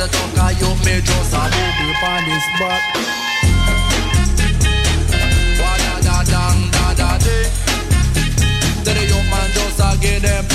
the talk of you me just a boogie on this butt Wada da dang da da dee Did the young man just a give them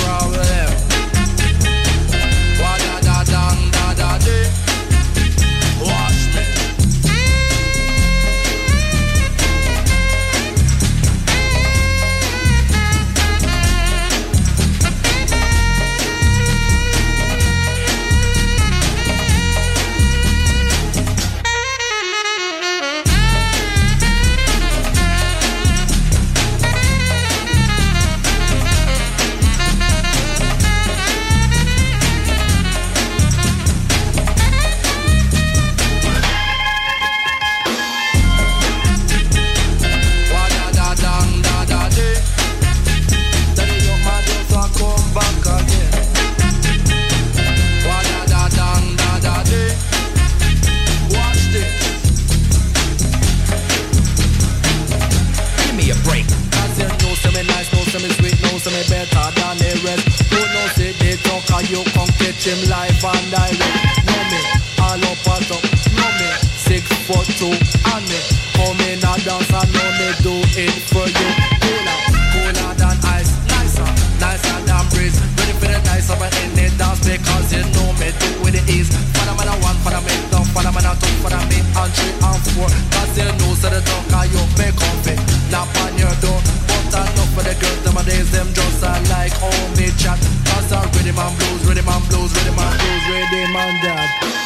mom and dad.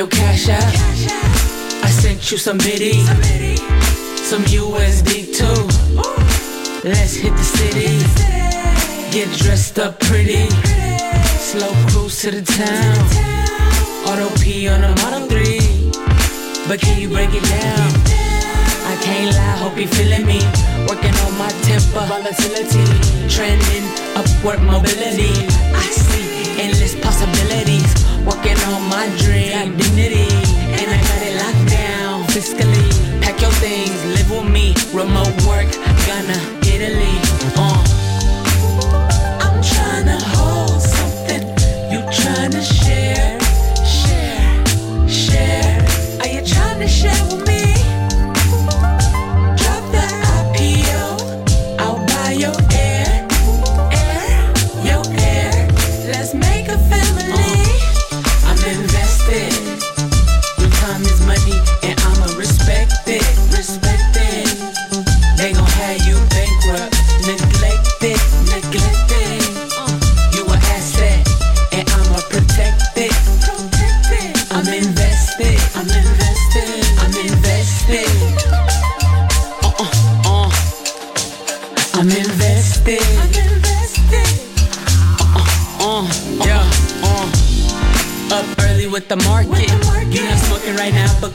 Your cash app. I sent you some biddy, some USD too. Let's hit the city. Get dressed up pretty. Slow cruise to the town. Auto P on a Model 3. But can you break it down? I can't lie, hope you feeling me. Working on my temper, volatility. Trending, upward mobility. I see endless possibilities. Working on my dream, dignity. And I got it locked down fiscally. Pack your things, live with me. Remote work, Ghana, Italy. Uh.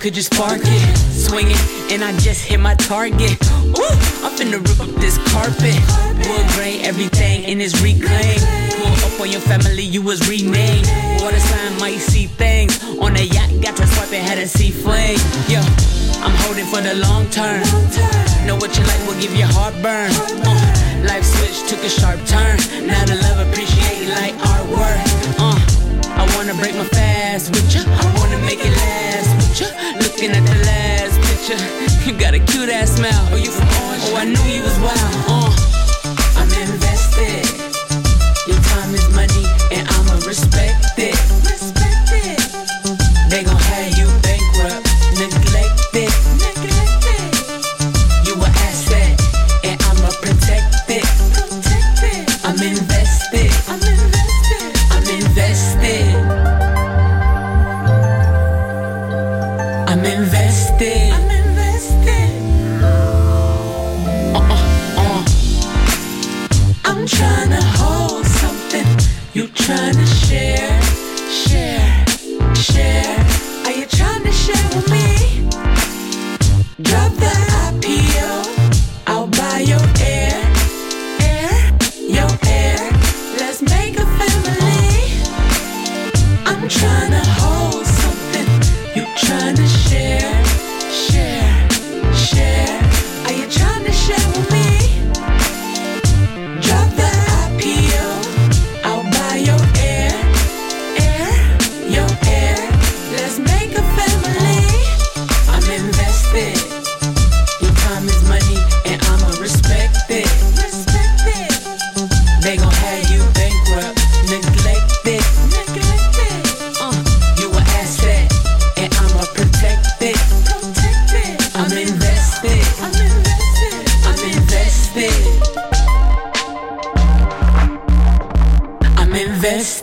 Right just park it. Swing it? And I just hit my target. Ooh, I'm finna rip up this carpet. Wood grain, everything in is reclaimed. Pull up on your family, you was renamed. Water sign might see things. On a yacht, got to swipe and had a sea flame. Yeah, I'm holding for the long term. Know what you like will give you heartburn. Uh, life switch took a sharp turn. Now the love appreciate like artwork. Uh, I wanna break my fast with ya. I wanna make it last picture. Looking at the last picture. You got a cute ass smile. Oh, you from Orange? Oh, I knew you was wild. Uh. I'm invested. Your time is money, and I'ma respect it.